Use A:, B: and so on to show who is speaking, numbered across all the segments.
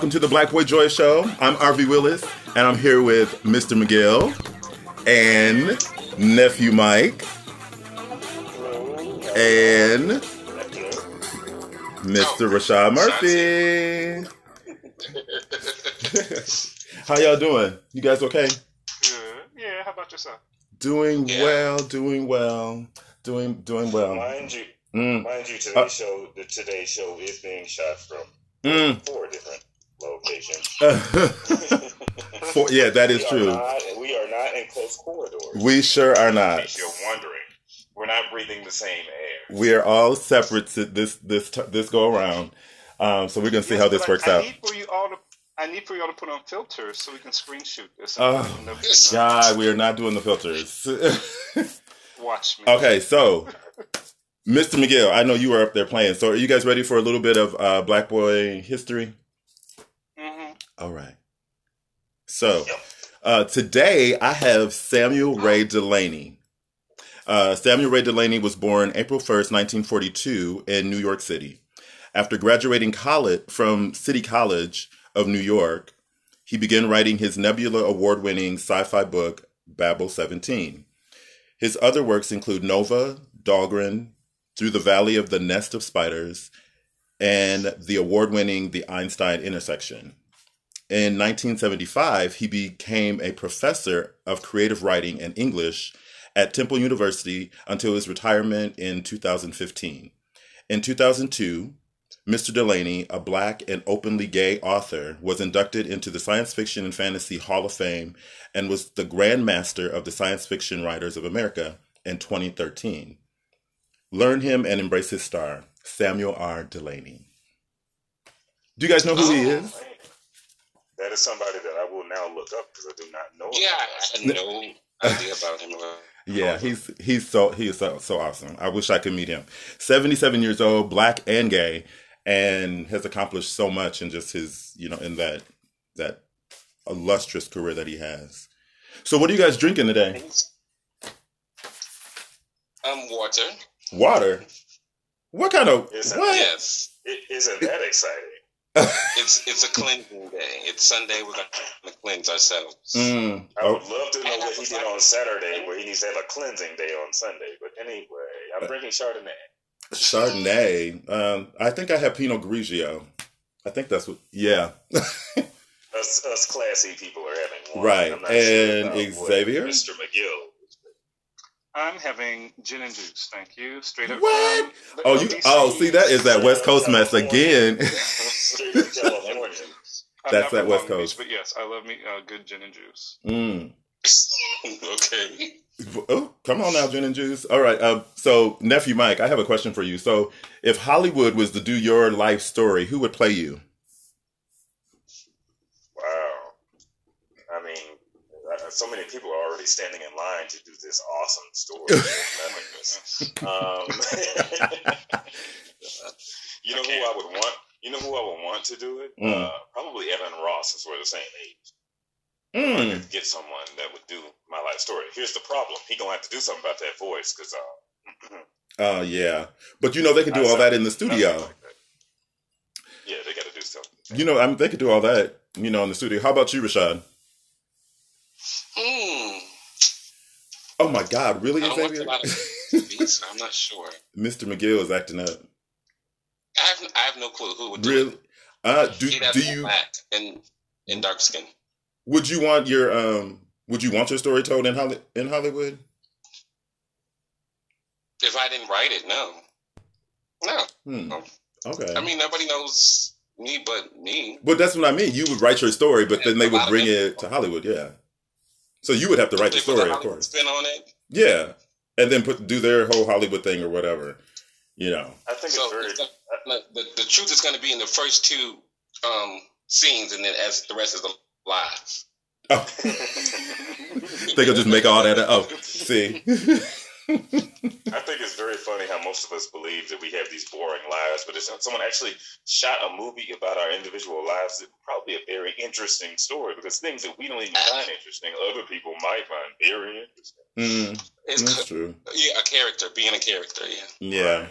A: Welcome to the Black Boy Joy Show. I'm RV Willis, and I'm here with Mr. McGill and nephew Mike and Mr. Rashad Murphy. How y'all doing? You guys okay?
B: Good. Yeah. How about yourself?
A: Doing
C: Yeah.
A: well, doing well, doing doing well.
D: Mind you,
A: Mm,
D: mind you, today's
A: Uh,
D: show, the today's show is being shot from
A: mm.
D: four different locations.
A: For- yeah, that is
D: we
A: true.
D: Not, we are not in close corridors.
A: We sure are not.
D: case you're wondering, we're not breathing the same air.
A: We are all separate to this this this go around. Um, so we're gonna see
B: Yes,
A: how this
B: but I-
A: works
B: I
A: out.
B: Need for you all to, I need for you all to put on filters so we can screen shoot this.
A: Oh,
B: And nobody
C: yes.
B: can
A: God, we are not doing the filters.
B: Watch me.
A: okay, so Mr. McGill, I know you were up there playing. So are you guys ready for a little bit of uh, Black Boy history? All right. So uh, today I have Samuel Ray Delany. Uh, Samuel Ray Delany was born April 1st, 1942, in New York City. After graduating college from City College of New York, he began writing his Nebula Award winning sci fi book, Babel 17. His other works include Nova, Dhalgren, Through the Valley of the Nest of Spiders, and the award winning The Einstein Intersection. In 1975, he became a professor of creative writing and English at Temple University until his retirement in 2015. In 2002, Mr. Delany, a black and openly gay author, was inducted into the Science Fiction and Fantasy Hall of Fame and was the Grand Master of the Science Fiction Writers of America in 2013. Learn him and embrace his star, Samuel R. Delany. Do you guys know who he
C: Oh.
A: is?
D: That is somebody that I will now look up because I do not know.
C: Yeah,
D: him.
C: I had no idea about him.
A: Yeah, he's he's so he is so so awesome. I wish I could meet him. Seventy seven years old, black and gay, and has accomplished so much in just his you know in that that illustrious career that he has. So, what are you guys drinking today?
C: Um, water.
A: Water. What kind of
D: Yes,
A: what?
C: Yes,
D: It isn't that exciting.
C: It's it's a cleansing day. It's Sunday. We're gonna cleanse ourselves.
A: Mm,
D: I would
A: oh,
D: love to know what he did on Saturday, where he needs to have a cleansing day on Sunday. But anyway, I'm drinking Chardonnay.
A: Chardonnay. Um, I think I have Pinot Grigio. I think that's what. Yeah.
D: Us, us classy people are having one.
A: Right. And
D: sure
A: Xavier?
D: Mr. McGill.
B: I'm having gin and juice. Thank you. Straight up.
A: What? Oh, you.
B: LBC.
A: Oh, see, that is that West Coast mess again.
D: Straight from California.
B: I'm
A: that's that West
B: Long Beach,
A: Coast.
B: but yes, I love me uh, good gin and juice.
A: mm.
C: okay.
A: Oh, come on now, gin and juice. All right. Uh, so, nephew Mike, I have a question for you. So, if Hollywood was to do your life story, who would play you?
D: Wow. I mean, uh, so many people are already standing in line to do this awesome story. um, you know who I would want? You know who I would want to do it?
A: Mm.
D: Uh, probably Evan Ross, since we're the same age.
A: Mm.
D: Get someone that would do my life story. Here's the problem: he gonna have to do something about that voice because uh,
A: Oh, yeah. But you know they can do all that in the studio.
D: like. Yeah, they got to do something.
A: You know, I mean, they could do all that, you know, in the studio. How about you, Rashad?
C: Hmm.
A: Oh my God, really,
C: I don't watch
A: Xavier?
C: a lot of movies. I'm not sure.
A: Mr. McGill is acting up.
C: I have I have no clue who would do
A: Really?
C: it.
A: Uh, do do you
C: and and dark skin.
A: would you want your um would you want your story told in Holly, in Hollywood?
C: If I didn't write it, no. No.
A: Hmm. Okay.
C: I mean, nobody knows me but me.
A: But that's what I mean. You would write your story, but then they would bring it to Hollywood. Yeah. So you would have to write the
C: They put
A: story, of course.
C: Spin on it.
A: Yeah, and then put do their whole Hollywood thing or whatever. You know.
D: I think
C: So
D: it's very.
C: it's not- like, the, the truth is going to be in the first two um, scenes, and then as the rest is the lies.
A: Oh. they could just make all that. up. see.
D: I think it's very funny how most of us believe that we have these boring lives, but if someone actually shot a movie about our individual lives, it would probably be a very interesting story because things that we don't even find interesting, other people might find very interesting.
A: Mm,
C: It's
A: that's true.
C: yeah, a character, being a character. Yeah.
A: Yeah.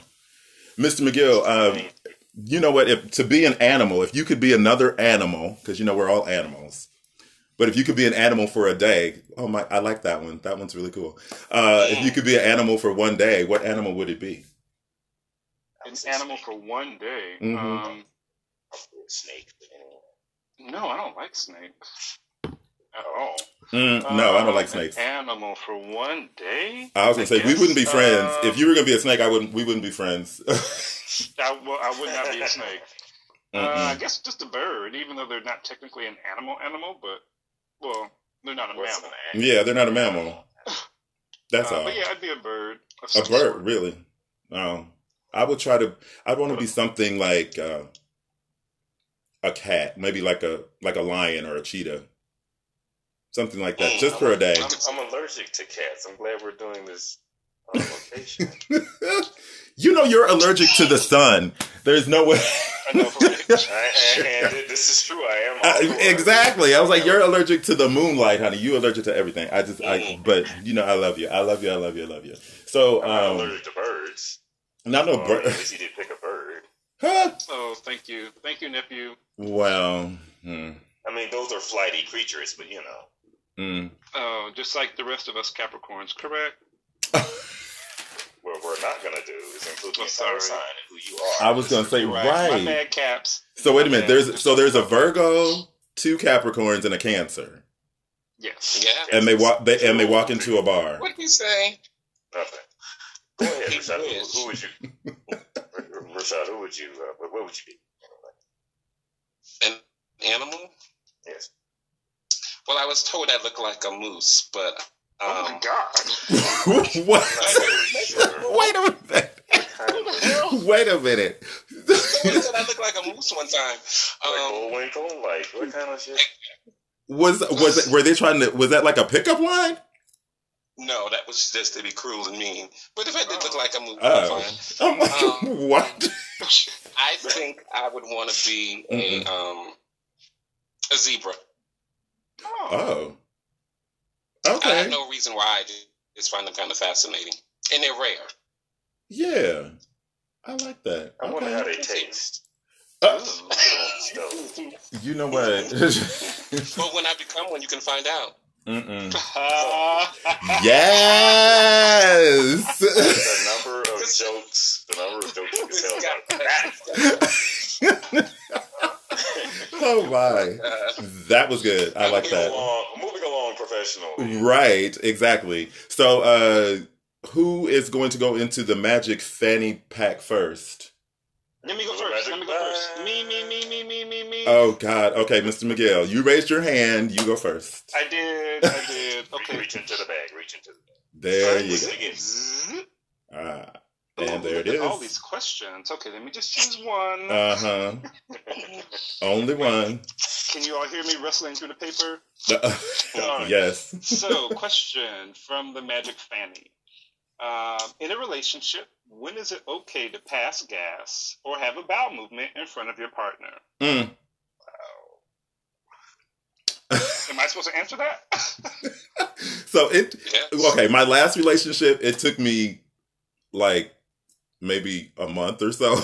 A: Mr. McGill, um, you know what? If to be an animal, if you could be another animal, because you know we're all animals. But if you could be an animal for a day, oh my, I like that one. That one's really cool. Uh, if you could be an animal for one day, what animal would it be?
B: An animal for one day.
A: Mhm.
B: Um,
D: snake.
B: no, I don't like snakes at all.
A: Mm, no, I don't
B: Um,
A: like snakes.
B: An animal for one day.
A: I was gonna say we wouldn't be friends
B: uh,
A: if you were gonna be a snake. I wouldn't. We wouldn't be friends.
B: I, well, I would not be a snake. Uh, I guess just a bird, even though they're not technically an animal animal, but well, they're not a
D: What's
B: mammal.
D: an
A: yeah, they're not a mammal. That's
B: Uh,
A: all.
B: But yeah, I'd be a bird.
A: A bird,
B: sort.
A: really? No, I would try to. I'd want to be something like uh, a cat, maybe like a like a lion or a cheetah, something like that,
C: Mm,
A: just for a day.
D: I'm, I'm allergic to cats. I'm glad we're doing this on location.
A: you know, you're allergic to the sun. There's no way.
B: I know for me.
D: I, and this is true. I am.
A: Uh,
D: also
A: exactly. I was like, you're allergic to the moonlight, honey. You allergic to everything. I just, I,
C: Mm.
A: but you know, I love you. I love you. I love you. I love you. So,
D: I'm
A: um,
D: allergic to birds.
A: not no
D: Or
A: bird.
D: At least you did pick a bird.
A: Huh?
B: Oh, thank you, thank you, nephew.
A: Well, hmm,
D: I mean, those are flighty creatures, but you know.
A: mm.
B: Oh, just like the rest of us Capricorns, correct?
D: What we're not gonna do is include the entire
B: sorry.
D: sign and who you are.
A: I was gonna say
B: My
A: right.
B: bad, Caps.
A: So wait a minute. There's so there's a Virgo, two Capricorns, and a Cancer,
B: Yes.
C: Yeah.
A: and they walk they and they walk into a bar.
C: What did you say?
D: Nothing. Go ahead, Rashad. Who,
C: wish.
D: who would you? Rashad, who would you? Uh, what, what would you be?
C: An animal?
D: Yes.
C: Well, I was told I looked like a moose, but
B: oh my God.
A: what?
D: I'm not really sure.
A: Wait a minute. Wait a minute.
C: someone said I looked like a moose one time.
D: like
C: Um,
D: Bullwinkle, like what kind of shit?
A: Was was it, were they trying to? Was that like a pickup line?
C: no, that was just to be cruel and mean. But if I did look like a moose,
A: Oh,
C: fine.
A: I'm like,
C: Um,
A: what?
C: I think I would want to be a um a zebra.
B: Oh.
A: Oh,
C: I
A: okay.
C: have no reason why. I just find them kind of fascinating, and they're rare.
A: Yeah, I like that.
D: I wonder how they taste.
A: Uh, you know what?
C: Well, when I become one, you can find out.
A: Mm-mm. Yes.
D: the number of jokes, the number of jokes you can tell about that.
A: oh my, that was good. I like
D: moving
A: that.
D: Along, moving along, professional.
A: Right, exactly. So, uh, who is going to go into the magic fanny pack first?
B: Let me go first. Let me go first. Me, me, me, me, me, me, me.
A: Oh God. Okay, Mr. Miguel, you raised your hand. You go first.
B: I did. I did.
D: Okay.
B: Okay.
D: Reach into the bag. Reach into the bag.
A: There you go. Ah,
B: Oh,
A: and there it is.
B: All these questions. Okay, let me just choose one.
A: Uh huh. Only one.
B: Can you all hear me rustling through the paper?
A: yes.
B: So, question from the Magic Fanny. Um, in a relationship, when is it okay to pass gas or have a bowel movement in front of your partner?
A: Mm.
B: Am I supposed to answer that?
A: so it
C: yeah.
A: okay. My last relationship, it took me like maybe a month or so.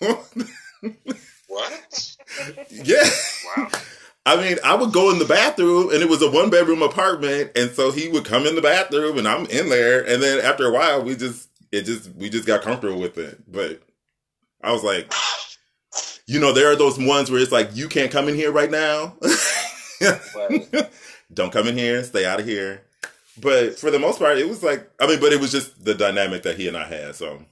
C: What?
A: yeah.
B: wow.
A: I mean, I would go in the bathroom and it was a one bedroom apartment. And so he would come in the bathroom and I'm in there. And then after a while, we just, it just, we just got comfortable with it. But I was like, you know, there are those ones where it's like, you can't come in here right now.
C: Right.
A: Don't come in here, stay out of here. But for the most part, it was like, I mean, but it was just the dynamic that he and I had. So,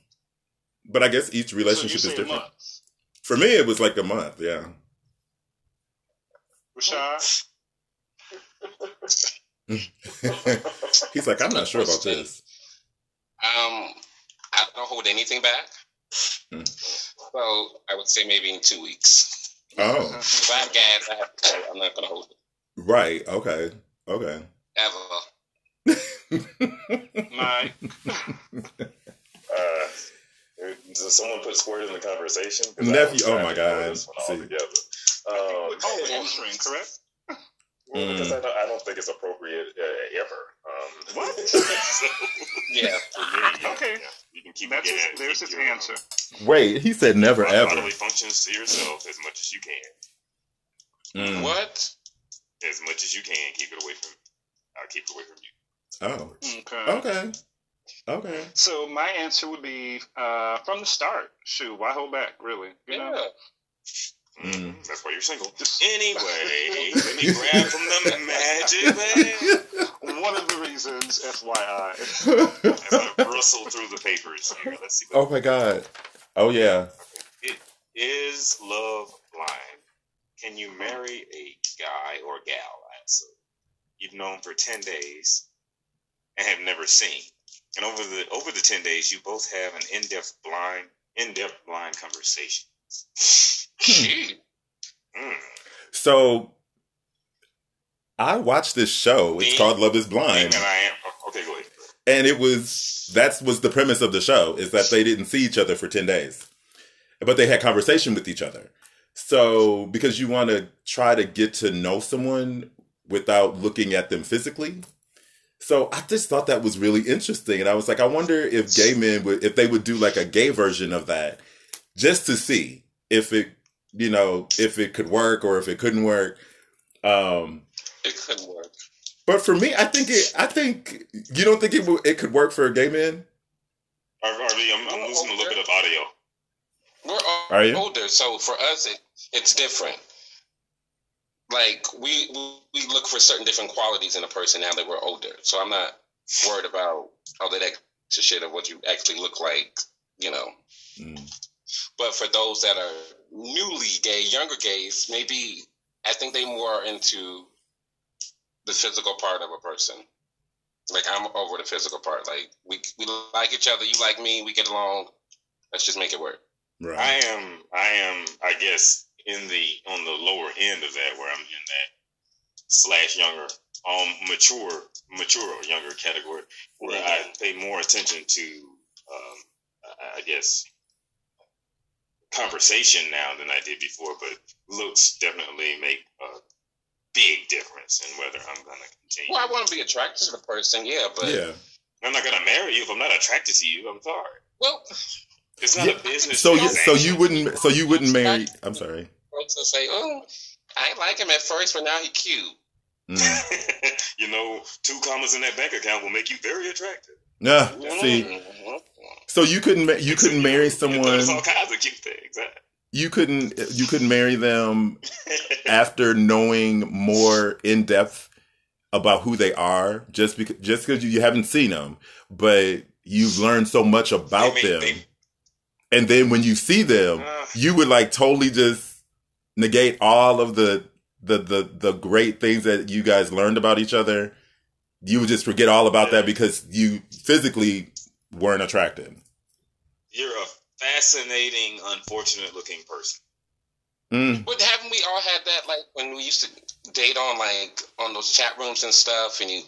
A: but I guess each relationship
B: so
A: is
B: say
A: different.
B: months.
A: For me, it was like a month. Yeah.
B: Rashad?
A: He's like, I'm not sure about this.
C: Um, I don't hold anything back.
A: Hmm.
C: So I would say maybe in two weeks.
A: Oh,
C: If I have gas, I have to, I'm not going to hold it
A: right. Okay. Okay.
C: ever.
B: Mike?
D: Uh, does someone put squirt in the conversation? 'Cause I
A: Nephew- oh my God.
D: this one
A: See.
D: altogether. Um,
B: Oh, answering, correct?
D: well, because
A: Mm.
D: I, don't, I don't think it's appropriate uh, ever. Um,
B: What?
D: so,
C: Yeah.
D: me,
B: Okay.
D: yeah, you can keep
B: That's
D: your
B: his, there's
D: keep
B: his
D: your,
B: answer.
A: Wait, he said never
D: Bod-
A: ever.
D: Bodily functions to yourself as much as you can.
A: Mm.
C: What?
D: As much as you can, keep it away from. I'll keep it away from you.
A: Oh,
B: Okay.
A: okay, okay.
B: So my answer would be uh, from the start. Shoot, why hold back? Really? You
C: Yeah.
B: know?
A: Mm.
D: That's why you're single. Anyway, let me grab from the magic bag.
B: One of the reasons, FYI.
D: As I rustle through the papers here, let's see.
A: Oh my god. Oh yeah.
D: Is love blind? Can you marry a guy or gal? So you've known for ten days and have never seen, and over the over the ten days, you both have an in depth blind in depth blind conversation. Mm.
A: So I watched this show. It's
D: Me?
A: called Love Is
D: Being
A: Blind.
D: that I am oh, okay. Go ahead.
A: and it was that was the premise of the show is that they didn't see each other for 10 days but they had conversation with each other so because you want to try to get to know someone without looking at them physically so i just thought that was really interesting and i was like i wonder if gay men would if they would do like a gay version of that just to see if it you know if it could work or if it couldn't work um
C: It couldn't work.
A: but for me, I think it. I think you don't think it would- it could work for a gay man.
D: RV, I'm, I'm losing a little bit of audio.
C: We're all
A: Are you?
C: older, so for us, it, it's different. Like we we look for certain different qualities in a person now that we're older. So I'm not worried about all that extra shit of what you actually look like, you know.
A: Mm.
C: But for those that are newly gay, younger gays, maybe I think they more into the physical part of a person. Like I'm over the physical part. Like we we like each other, you like me, we get along. Let's just make it work.
A: Right.
D: I am, I am, I guess, in the on the lower end of that, where I'm in that slash younger, um, mature, mature or younger category, where I pay more attention to, um, I- I guess, conversation now than I did before. But looks definitely make a big difference in whether I'm going to continue.
C: Well, I want to be attracted to the person, yeah, but
A: yeah.
D: I'm not going to marry you if I'm not attracted to you. I'm sorry.
C: well,
D: It's not
A: Yeah,
D: a business.
A: So you so you wouldn't so you wouldn't marry. I'm sorry.
C: Folks will say, "Oh, I ain't like him at first, but now he cute."
A: Mm.
D: you know, two commas in that bank account will make you very attractive.
A: Yeah. See,
C: Mhm.
A: so you couldn't ma- you couldn't marry
D: There's all
A: someone.
D: kinds of cute things.
A: You couldn't you couldn't marry them after knowing more in depth about who they are. Just because just because you you haven't seen them, but you've learned so much about
D: They
A: them,
D: they-
A: and then when you see them,
D: Uh,
A: you would like totally just negate all of the the the the great things that you guys learned about each other. You would just forget all about that because you physically weren't attracted.
D: you're a fascinating, unfortunate looking person.
A: Mm.
C: But haven't we all had that, like when we used to date on like on those chat rooms and stuff, and you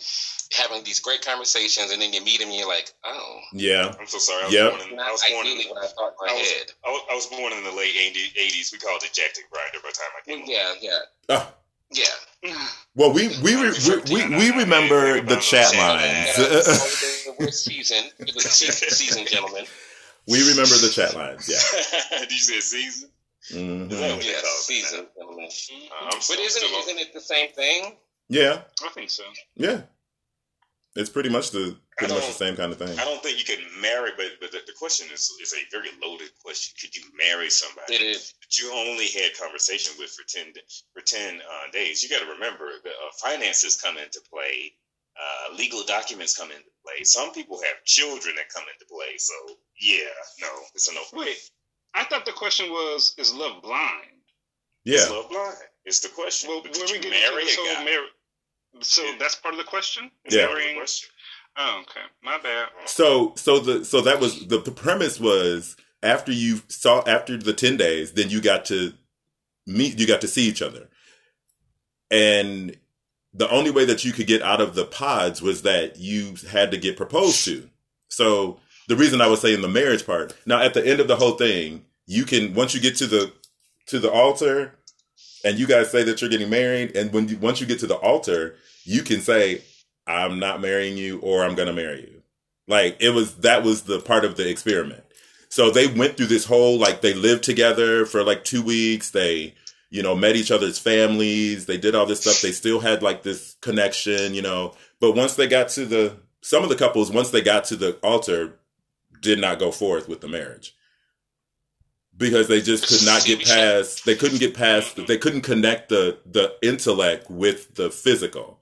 C: having these great conversations, and then you meet him, and you're like, "Oh,
A: Yeah.
D: I'm so sorry. I was
A: Yep.
D: born in, I
C: not
D: was born in,
C: what I thought in my
D: I was-
C: head."
D: I was, I was born in the late 80s. We called it Jack the Grindr by the time I came
C: Well, yeah, yeah,
A: Oh,
C: yeah.
A: well, we we re- we, we, we remember the chat lines.
C: We're seasoned. It was a seasoned, seasoned
A: we remember the chat lines. Yeah.
D: Did you say season?
A: Mhm.
D: Is that what
C: Yeah,
D: call it? Uh,
C: But isn't isn't it the same thing?
A: Yeah.
B: I think so.
A: Yeah. It's pretty much the pretty much the same kind of thing.
D: I don't think you can marry, but but the, the question is is a very loaded question. Could you marry somebody
C: It is.
D: that you only had conversation with for ten for ten uh, days? You got to remember that uh, finances come into play, uh, legal documents come into play. Some people have children that come into play. So yeah, no, it's a no.
B: Wait, I thought the question was, is love blind?
D: It's
A: Yeah.
D: love blind. It's the question.
B: Well,
D: But
B: when we
D: you
B: get
D: marry
B: into this
D: a
B: whole
D: guy?
B: So that's part of the question?
A: Yeah.
D: The question.
B: Oh, okay. My bad.
A: So so the so that was the, the premise was after you saw after the 10 days then you got to meet you got to see each other. And the only way that you could get out of the pods was that you had to get proposed to. So the reason I was saying the marriage part. Now at the end of the whole thing, you can once you get to the to the altar and you guys say that you're getting married and when you, once you get to the altar, you can say I'm not marrying you or I'm going to marry you. Like it was that was the part of the experiment. So they went through this whole like they lived together for like two weeks. They you know met each other's families. They did all this stuff. They still had like this connection, you know. But once they got to the some of the couples, once they got to the altar, did not go forth with the marriage because they just could not get past they couldn't get past mm-hmm. they couldn't connect the the intellect with the physical.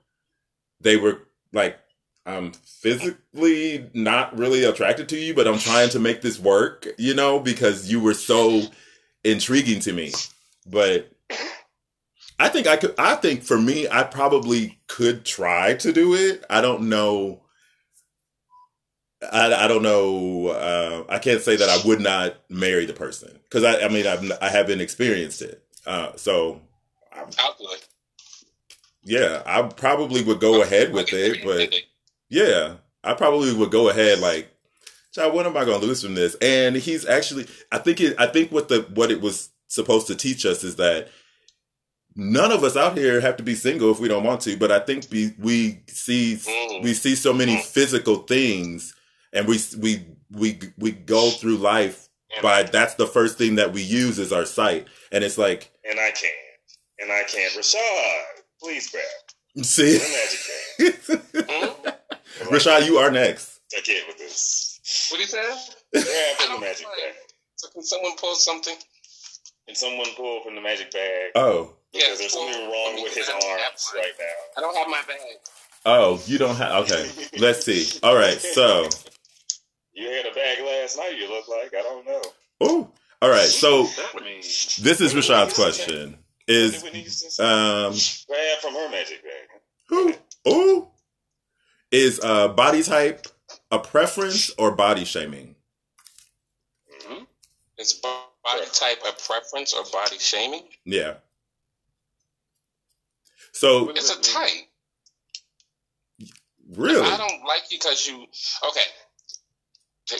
A: They were like i'm physically not really attracted to you but i'm trying to make this work you know because you were so intriguing to me. But i think i could i think for me i probably could try to do it. I don't know I, I don't know. Uh, I can't say that I would not marry the person because I, I mean I've I haven't experienced it. Uh, so
C: I'll do.
A: Yeah, I probably would go ahead with it, but yeah, I probably would go ahead like, child, what am I going to lose from this? And he's actually, I think it, I think what the what it was supposed to teach us is that none of us out here have to be single if we don't want to. But I think we we see we see so many physical things and we we we we go through life by that's the first thing that we use is our sight, and it's like
D: and I can't, and I can't. Rashad, please grab.
A: See, hmm? Rashad, you are next.
D: I can't with this.
C: What do you say?
D: Grab from the magic bag.
C: So can someone pull something?
D: Can someone pull from the magic bag?
A: Oh,
D: because
C: yes,
D: there's something wrong with his arms right now.
C: I don't have my bag.
A: Oh, you don't have. Okay, let's see. All right, so
D: you had a bag last night. You look like I don't know.
A: Oh, all right. So this is Rashad's question: Is um
D: grab from her magic bag?
A: Who? Oh, is uh body type a preference or body shaming?
C: Mm-hmm. Is body type a preference or body shaming?
A: Yeah. So
C: it's a type.
A: Really?
C: I don't like you because you okay.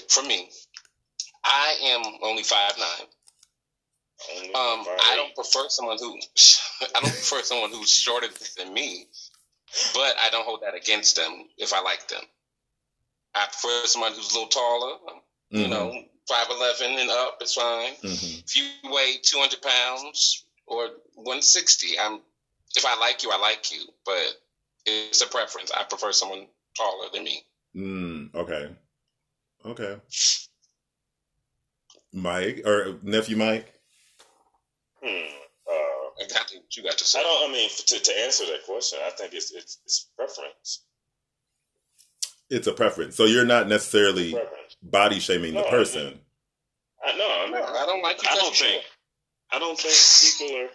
C: For me, I am only five nine. Only um, five, I don't prefer someone who I don't prefer someone who's shorter than me, but I don't hold that against them if I like them. I prefer someone who's a little taller. Mm-hmm. You know, five eleven and up is fine. Mm-hmm. If you weigh two hundred pounds or one sixty, I'm. If I like you, I like you, but it's a preference. I prefer someone taller than me.
A: Mm, okay. Okay. Mike or nephew Mike.
D: Hmm. Uh,
C: exactly what you got to say.
D: I don't. I mean, to, to answer that question, I think it's it's, it's preference.
A: It's a preference. So you're not necessarily body shaming
D: no,
A: the person.
D: I, mean, I, no,
C: no, I don't like.
D: I don't think. I don't think people are.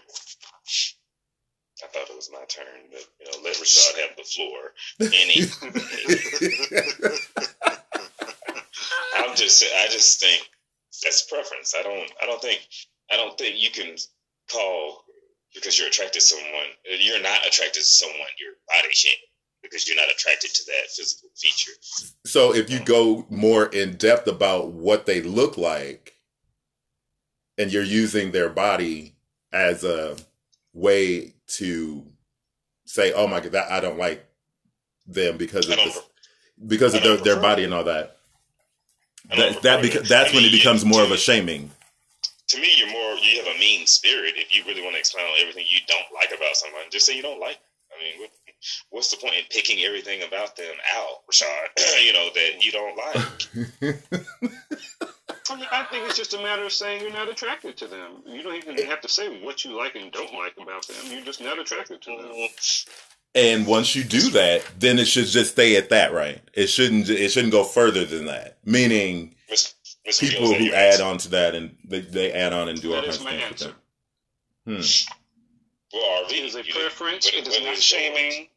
D: I thought it was my turn, but you know, let Rashad have the floor. Any. I'm just. I just think that's preference. I don't. I don't think. I don't think you can call because you're attracted to someone. You're not attracted to someone. You're body shape because you're not attracted to that physical feature.
A: So if you go more in depth about what they look like, and you're using their body as a way to say, "Oh my god, that, I don't like them because of this, because of their, their body and all that." That, that beca- that's I mean, when it becomes more of a shaming.
D: To me, you're more you have a mean spirit if you really want to explain everything you don't like about someone. Just say you don't like. I mean, what, what's the point in picking everything about them out, Rashad? you know that you don't like.
B: I, mean, I think it's just a matter of saying you're not attracted to them. You don't even have to say what you like and don't like about them. You're just not attracted to them.
A: And once you do that, then it should just stay at that, right? It shouldn't. It shouldn't go further than that. Meaning, people who add on to that and they, they add on and do all kinds of things with
B: Hmm. Well, it is a preference. It is not shaming.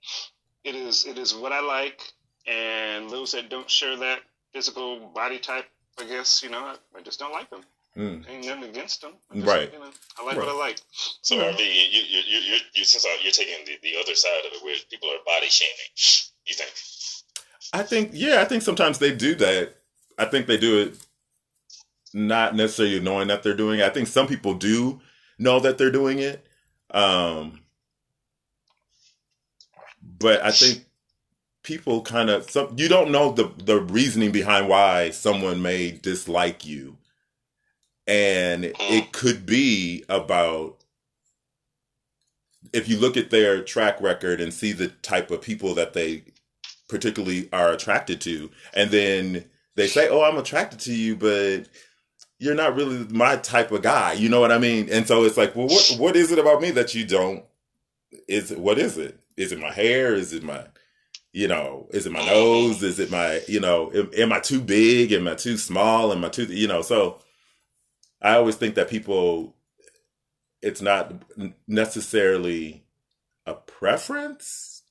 B: It is it is what I like, and those that don't share that physical body type, I guess you know, I, I just don't like them. Mm. Ain't nothing against them. Just,
A: right.
B: You know, I like right. what I like.
D: So, yeah. RV, you, you, you, you, you, since you're taking the, the other side of it, where people are body shaming, you think?
A: I think, yeah, I think sometimes they do that. I think they do it not necessarily knowing that they're doing it. I think some people do know that they're doing it. Um, but I think people kind of some you don't know the the reasoning behind why someone may dislike you and it could be about if you look at their track record and see the type of people that they particularly are attracted to, and then they say, "Oh, I'm attracted to you," but you're not really my type of guy. You know what I mean? And so it's like, well, what what is it about me that you don't? Is what is it? Is it my hair? Is it my you know, is it my nose? Is it my, you know, am, am I too big? Am I too small? Am I too, you know, so I always think that people, it's not necessarily a preference.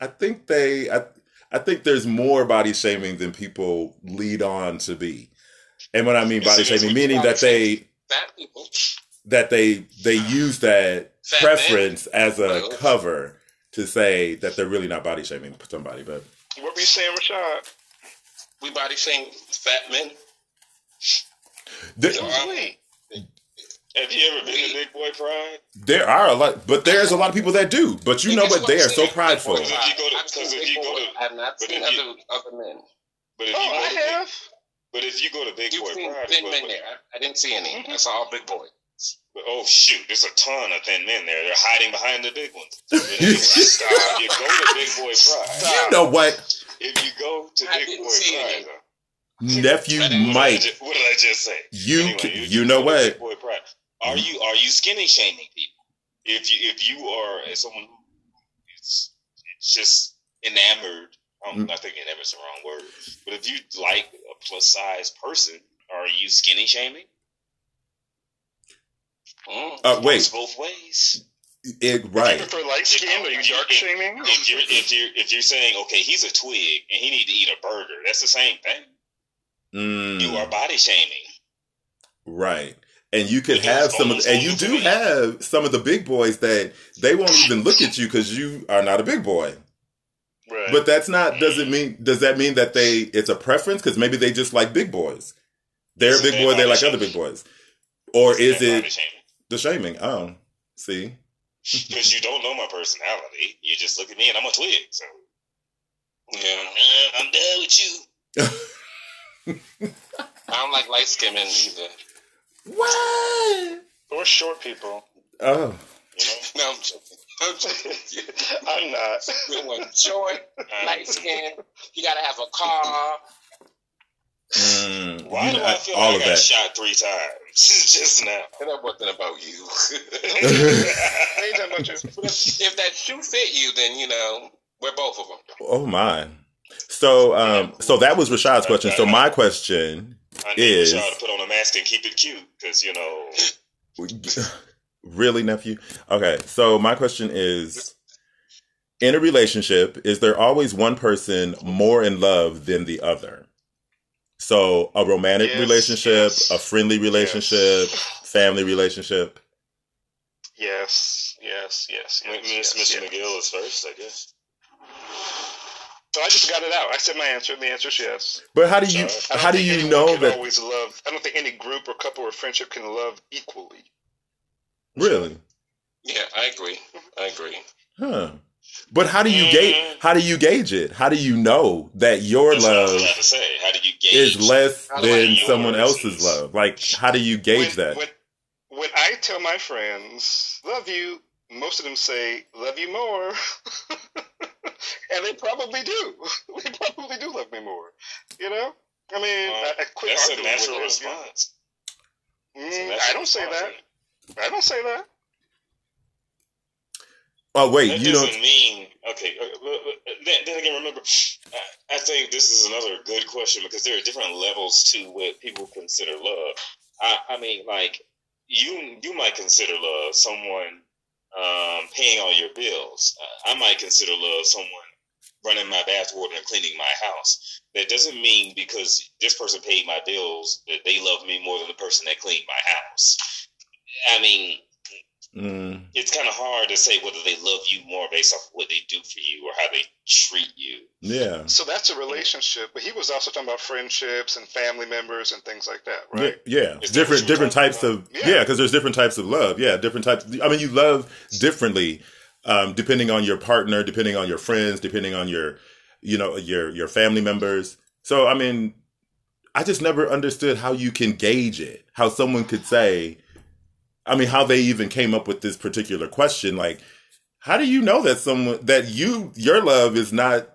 A: I think they, I, I think there's more body shaming than people lead on to be. And what I mean body shaming, meaning that they, that they, they use that Fat preference man. as a cover to say that they're really not body shaming somebody. But
B: what were you saying, Rashad?
C: We body shame fat men.
A: The,
D: have you ever been to Big Boy Pride?
A: There are a lot, but there's a lot of people that do. But you know what? They are so prideful.
C: Because if you go to, because if you go to, I have not seen other, other men.
B: But if oh, you go I have.
D: but if you go to Big
C: You've
D: Boy Pride,
C: thin men there. I, I didn't see any. Mm-hmm. I saw all big boys.
D: Oh shoot, there's a ton of thin men there. They're hiding behind the big ones. Stop. You go to Big Boy Pride.
A: You know what?
D: If you go to I Big Boy Pride,
A: nephew Mike.
D: What did I just say?
A: You anyway, you, you know what?
D: Boy Pride. Are you are you skinny shaming people? If you if you are as someone who is just enamored, I'm mm. not thinking enamored's the wrong word, but if you like a plus size person, are you skinny shaming?
A: Mm, uh, wait.
D: both ways.
A: It, right.
B: You prefer light skin? Are you dark shaming?
D: If you're if you're if you're saying okay, he's a twig and he need to eat a burger, that's the same thing.
A: Mm.
D: You are body shaming.
A: Right. And you could have some of, and you do have some of the big boys that they won't even look at you because you are not a big boy. Right. But that's not. Does it mean? Does that mean that they? It's a preference because maybe they just like big boys. They're a big boy. They like other big boys. Or is it? The shaming. Oh, see.
D: Because you don't know my personality. You just look at me and I'm a twig. So, yeah, I'm done with you.
C: I don't like light skin men either.
A: What?
B: Or short people.
A: Oh.
C: You know? No, I'm joking. I'm joking.
B: I'm not.
C: We want short, light skin. You gotta have a car.
A: Mm,
D: Why do I feel all like I got that. shot three times just now?
C: And that wasn't about you.
B: Ain't about you.
C: If that shoe fit you, then you know we're both of them.
A: Oh my! So, um, so that was Rashad's question. So my question
D: I need is: Rashad to put on a mask and keep it cute, because you know.
A: really, nephew? Okay. So my question is: In a relationship, is there always one person more in love than the other? So a romantic yes, relationship, yes. a friendly relationship, yes. family relationship.
B: Yes, yes, yes. yes
D: Miss Mr. McGill is first, I guess.
B: So I just got it out. I said my answer, and the answer is yes.
A: But how do you how do you know that
B: always love? I don't think any group or couple or friendship can love equally.
A: Really?
C: Yeah, I agree. I agree.
A: Huh. But how do you gauge? Mm. How do you gauge it? How do you know that your That's love is less than someone else's love? Like, how do you gauge
B: when,
A: that?
B: When, when I tell my friends, "Love you," most of them say, "Love you more," and they probably do. They probably do love me more. You know, I mean, uh, I, quit
D: that's a natural response.
B: Mm, I don't say that. I don't say that.
A: Oh wait,
D: that
A: you
D: doesn't
A: don't
D: mean okay. Uh, uh, then, then again, remember, I think this is another good question because there are different levels to what people consider love. I, I mean, like you, you might consider love someone um, paying all your bills. Uh, I might consider love someone running my bathwater and cleaning my house. That doesn't mean because this person paid my bills that they love me more than the person that cleaned my house. I mean,
A: Mm.
D: It's kind of hard to say whether they love you more based off of what they do for you or how they treat you.
A: Yeah.
B: So that's a relationship, but he was also talking about friendships and family members and things like that, right?
A: Yeah, yeah. different different types about? of yeah, because yeah, there's different types of love. Yeah, different types. I mean, you love differently um, depending on your partner, depending on your friends, depending on your you know your your family members. So I mean, I just never understood how you can gauge it. How someone could say, I mean, how they even came up with this particular question. Like, how do you know that someone that you your love is not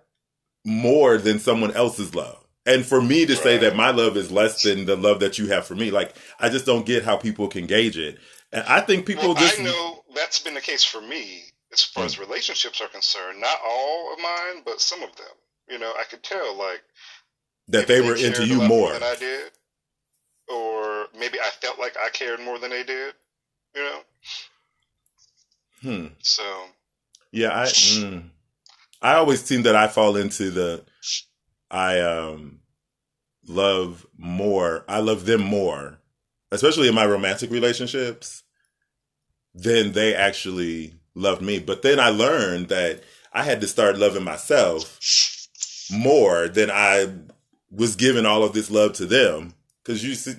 A: more than someone else's love? And for me to say that my love is less than the love that you have for me, like I just don't get how people can gauge it. And I think people
B: well,
A: just
B: I know that's been the case for me as far as hmm. relationships are concerned. Not all of mine, but some of them. You know, I could tell like
A: that they were into you more
B: than I did, or maybe I felt like I cared more than they did. You know.
A: Hmm.
B: So.
A: Yeah, I. Mm, I always seem that I fall into the I um love more. I love them more, especially in my romantic relationships, than they actually loved me. But then I learned that I had to start loving myself more than I was giving all of this love to them because you see,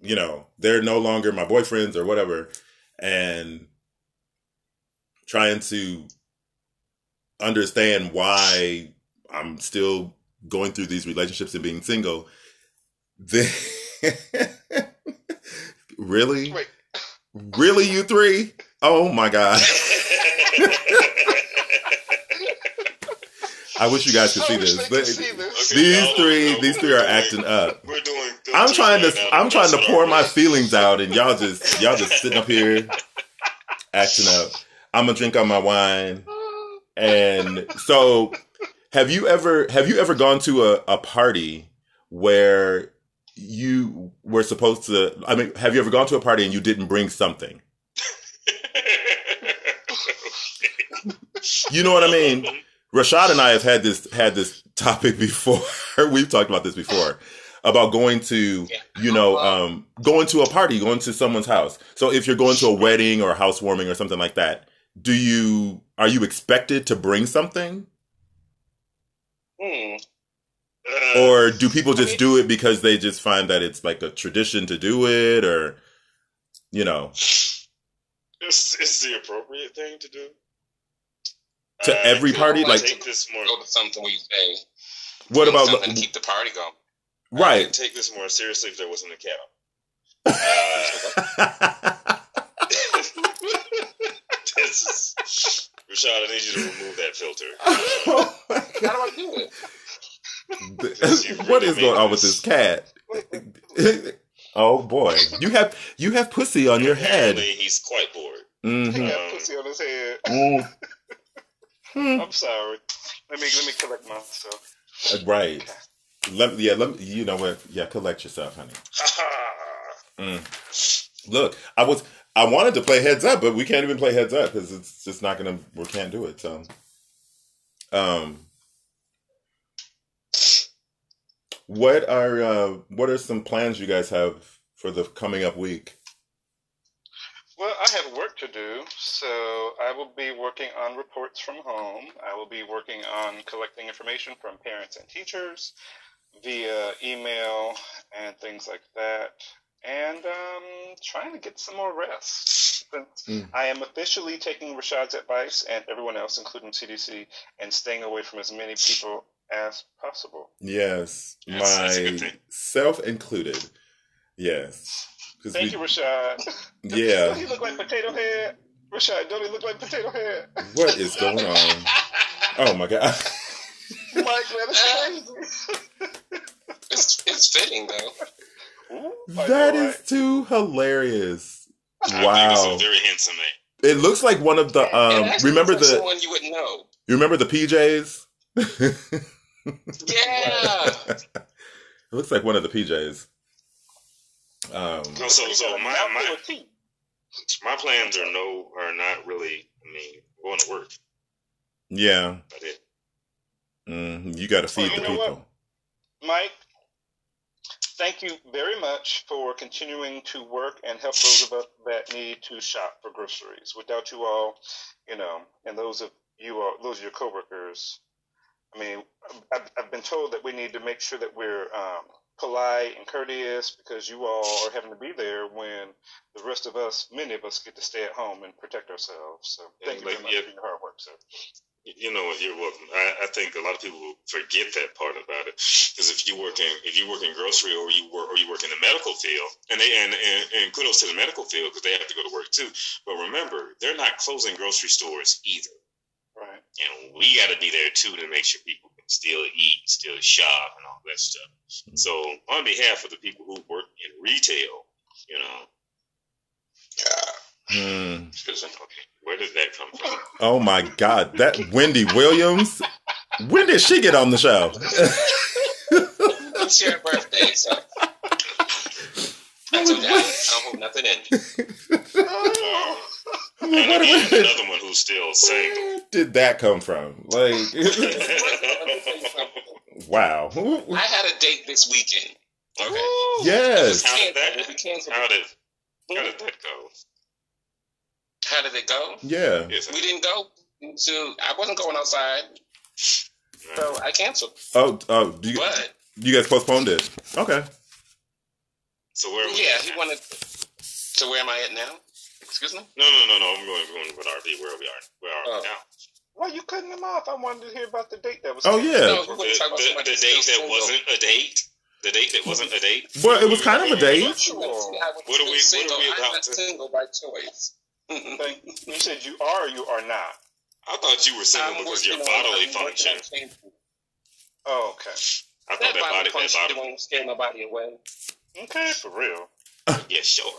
A: you know, they're no longer my boyfriends or whatever, and trying to understand why I'm still going through these relationships and being single, then really,
B: Wait.
A: really, you three? Oh my god! I wish you guys could see this.
B: See this.
D: Okay,
A: These
D: no,
A: three,
D: no,
A: these three are acting up.
D: We're doing.
A: I'm trying to. I'm trying to pour my feelings out, and y'all just, y'all just sitting up here acting up. I'm gonna drink on my wine, and so have you ever, have you ever gone to a, a party where you were supposed to? I mean, have you ever gone to a party and you didn't bring something? You know what I mean? Rashad and I have had this had this topic before. We've talked about this before about going to you know um, going to a party, going to someone's house. So if you're going to a wedding or a housewarming or something like that, do you are you expected to bring something,
B: Hmm.
D: Uh,
A: or do people just do it because they just find that it's like a tradition to do it, or you know?
D: it's, it's the appropriate thing to do.
A: To
D: I
A: every party, like-
D: take this more.
C: Go to something where you say,
A: What about
C: to keep the party going?
A: Right?
D: I'd take this more seriously if there wasn't a cow. This is, Rashad, I need you to remove that filter.
A: oh my
C: How do I do it?
A: God. what is going on with this cat? oh boy, you have you have pussy on your head.
D: He's quite bored.
B: He
A: Mhm.
B: got
D: Um,
B: pussy on his head.
A: Mm.
B: I'm sorry. Let me let me collect myself.
A: Right. Let, yeah, let, me, you know what? Yeah, collect yourself, honey. Mm. Look, I was I wanted to play heads up, but we can't even play heads up because it's just not gonna. We can't do it. So, um, what are uh, what are some plans you guys have for the coming up week?
B: Well, I have work to do, so I will be working on reports from home. I will be working on collecting information from parents and teachers via email and things like that, and um, trying to get some more rest.
A: Mm.
B: I am officially taking Rashad's advice and everyone else, including CDC, and staying away from as many people as possible.
A: Yes,
D: That's- that's a
A: myself included. Yes.
B: Thank
A: we-
B: you, Rashad. Don't
A: Yeah,
B: he look like Potato Head? Rashad, don't he look like Potato Head?
A: what is going on? Oh my god!
B: Mike, that is crazy.
C: It's, it's fitting, though.
B: Ooh, I
A: That too hilarious.
D: I think it's
A: Wow,
D: a very handsome man.
A: it looks like one of the um.
C: actually
A: Remember
C: looks like
A: the
C: someone you wouldn't know.
A: you remember the PJs?
C: Yeah.
A: it looks like one of the PJs. Um,
D: No, so so my my my plans are no are not really. I mean, going to work.
A: yeah,
D: But it.
A: Mm, you got to feed
B: you
A: the
B: know what?
A: people.
B: Mike, thank you very much for continuing to work and help those of us that need to shop for groceries. Without you all, you know, and those of you all, those of your coworkers, I mean, I've, I've been told that we need to make sure that we're um, polite and courteous because you all are having to be there when the rest of us, many of us, get to stay at home and protect ourselves. So thank you
D: Like,
B: very much
D: yeah.
B: for your hard work, sir.
D: You know, you're welcome. I, I think a lot of people forget that part about it because if you work in if you work in grocery or you work or you work in the medical field, and they and and, and kudos to the medical field because they have to go to work too. But remember, they're not closing grocery stores either.
B: Right.
D: And we got to be there too to make sure people can still eat, still shop, and all that stuff. So, on behalf of the people who work in retail, you know,
A: Hmm.
D: where did that come from?
A: Oh my God, that Wendy Williams. When did she get on the show?
C: It's your birthday, so. I told you, I, I don't hold nothing in.
D: And again, another one who's still single.
A: Where did that come from? Like, wow.
C: I had a date this weekend. Okay.
A: Yes.
D: How did that? How did how did that go?
C: How did it go?
A: Yeah.
C: We didn't go to. I wasn't going outside, so I canceled.
A: Oh, oh, do you,
C: But
A: you guys postponed it? Okay.
D: So where? are we
C: yeah,
D: at
C: he wanted. So where am I at now? Excuse me.
D: No, no, no, no. I'm going, going with RV. Where we are? Where are
C: Oh.
D: we now?
B: Why you cutting them off? I wanted to hear about the date that was.
A: Oh yeah.
C: we
D: The,
C: were talking about
D: the, the date that wasn't a date. The date that wasn't a date.
A: Well, it was kind of a date.
C: See,
D: What are we- what are we about
C: I'm not
D: to-
C: single by choice.
B: Thank- You said you are or you are not.
D: I thought you were single
C: I'm
D: because of your
C: working on-
D: bodily
C: I'm
D: function.
B: Oh, okay.
D: I thought
C: That
D: that
C: bodily
D: body, that
C: function
D: body.
C: won't scare nobody away.
B: Okay, for real.
D: Yeah, sure.